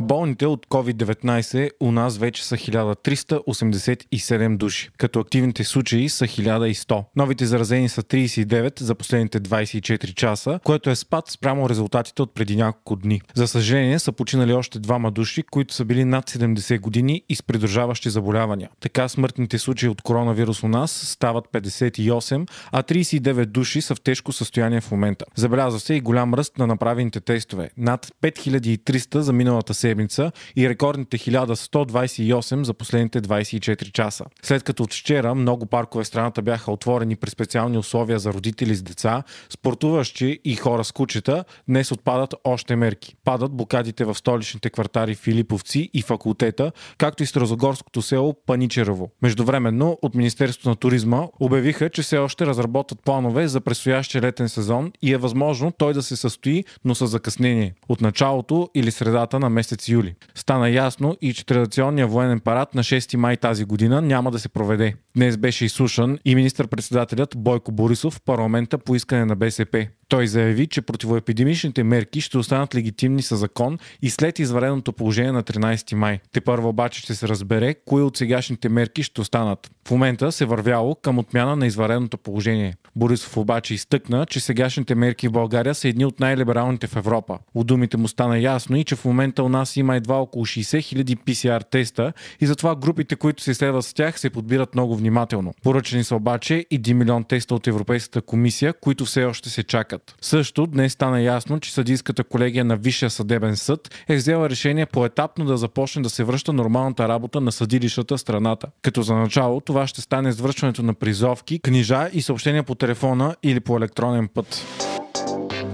Болните от COVID-19 у нас вече са 1387 души, като активните случаи са 1100. Новите заразени са 39 за последните 24 часа, което е спад спрямо резултатите от преди няколко дни. За съжаление са починали още двама души, които са били над 70 години и с придружаващи заболявания. Така смъртните случаи от коронавирус у нас стават 58, а 39 души са в тежко състояние в момента. Забелязва се и голям ръст на направените тестове. Над 5300 за миналата седмица седмица и рекордните 1128 за последните 24 часа. След като от вчера много паркове в страната бяха отворени при специални условия за родители с деца, спортуващи и хора с кучета, днес отпадат още мерки. Падат блокадите в столичните квартари Филиповци и факултета, както и Старозагорското село Паничерово. Междувременно от Министерството на туризма обявиха, че все още разработват планове за предстоящия летен сезон и е възможно той да се състои, но с закъснение. От началото или средата на месец юли. Стана ясно и че традиционният военен парад на 6 май тази година няма да се проведе. Днес беше изслушан и министър-председателят Бойко Борисов в парламента по искане на БСП. Той заяви, че противоепидемичните мерки ще останат легитимни със закон и след извареното положение на 13 май. Те първо обаче ще се разбере кои от сегашните мерки ще останат. В момента се вървяло към отмяна на извареното положение. Борисов обаче изтъкна, че сегашните мерки в България са едни от най-либералните в Европа. От думите му стана ясно и че в момента у нас има едва около 60 000 PCR теста и затова групите, които се изследват с тях, се подбират много внимателно. Поръчени са обаче 1 милион теста от Европейската комисия, които все още се чакат. Също днес стана ясно, че съдийската колегия на Висшия съдебен съд е взела решение поетапно да започне да се връща нормалната работа на съдилищата в страната. Като за начало това ще стане с връчването на призовки, книжа и съобщения по телефона или по електронен път.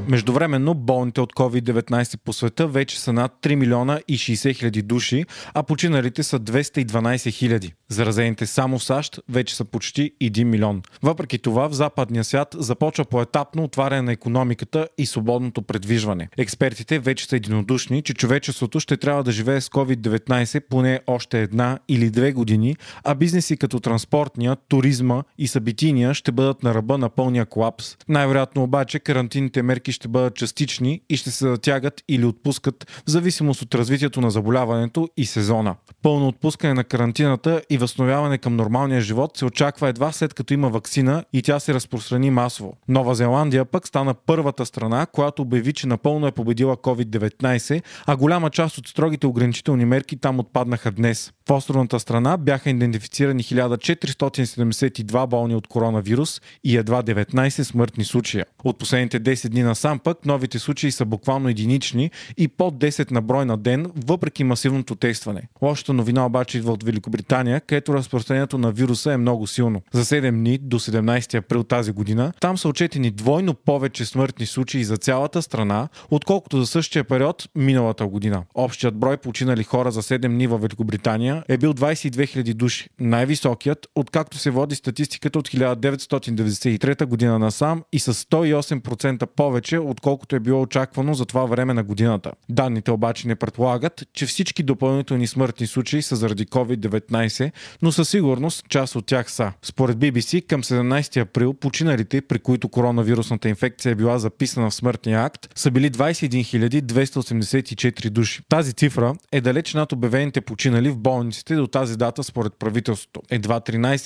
Междувременно болните от COVID-19 по света вече са над 3 милиона и 60 хиляди души, а починалите са 212 хиляди. Заразените само в САЩ вече са почти 1 милион. Въпреки това в западния свят започва поетапно отваряне на економиката и свободното предвижване. Експертите вече са единодушни, че човечеството ще трябва да живее с COVID-19 поне още една или две години, а бизнеси като транспортния, туризма и събитийния ще бъдат на ръба на пълния колапс. Най-вероятно обаче карантинните мерки ще бъдат частични и ще се затягат или отпускат в зависимост от развитието на заболяването и сезона. Пълно отпускане на карантината и възстановяване към нормалния живот се очаква едва след като има вакцина и тя се разпространи масово. Нова Зеландия пък стана първата страна, която обяви, че напълно е победила COVID-19, а голяма част от строгите ограничителни мерки там отпаднаха днес. В островната страна бяха идентифицирани 1472 болни от коронавирус и едва 19 смъртни случая. От последните 10 дни насам пък новите случаи са буквално единични и под 10 на брой на ден, въпреки масивното тестване. Лошата новина обаче идва от Великобритания, където разпространението на вируса е много силно. За 7 дни до 17 април тази година там са отчетени двойно повече смъртни случаи за цялата страна, отколкото за същия период миналата година. Общият брой починали хора за 7 дни в Великобритания е бил 22 000 души. Най-високият, откакто се води статистиката от 1993 година насам и с 108% повече, отколкото е било очаквано за това време на годината. Данните обаче не предполагат, че всички допълнителни смъртни случаи са заради COVID-19, но със сигурност част от тях са. Според BBC към 17 април починалите, при които коронавирусната инфекция е била записана в смъртния акт, са били 21 284 души. Тази цифра е далеч над обявените починали в болниците до тази дата според правителството. Едва 13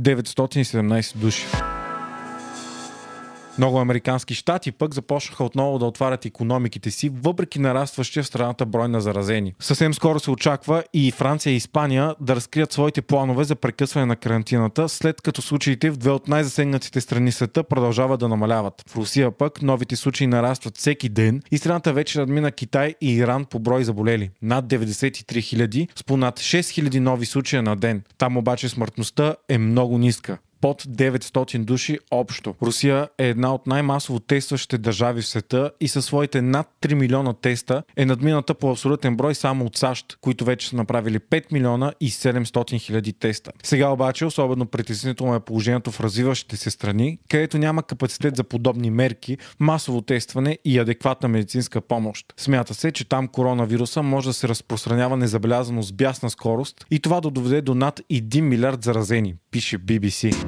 917 души. Много американски щати пък започнаха отново да отварят економиките си, въпреки нарастващия в страната брой на заразени. Съвсем скоро се очаква и Франция и Испания да разкрият своите планове за прекъсване на карантината, след като случаите в две от най-засегнатите страни света продължават да намаляват. В Русия пък новите случаи нарастват всеки ден и страната вече надмина Китай и Иран по брой заболели. Над 93 хиляди с понад 6 хиляди нови случая на ден. Там обаче смъртността е много ниска. Под 900 души общо. Русия е една от най-масово тестващите държави в света и със своите над 3 милиона теста е надмината по абсолютен брой само от САЩ, които вече са направили 5 милиона и 700 хиляди теста. Сега обаче особено притеснително е положението в развиващите се страни, където няма капацитет за подобни мерки, масово тестване и адекватна медицинска помощ. Смята се, че там коронавируса може да се разпространява незабелязано с бясна скорост и това да доведе до над 1 милиард заразени, пише BBC.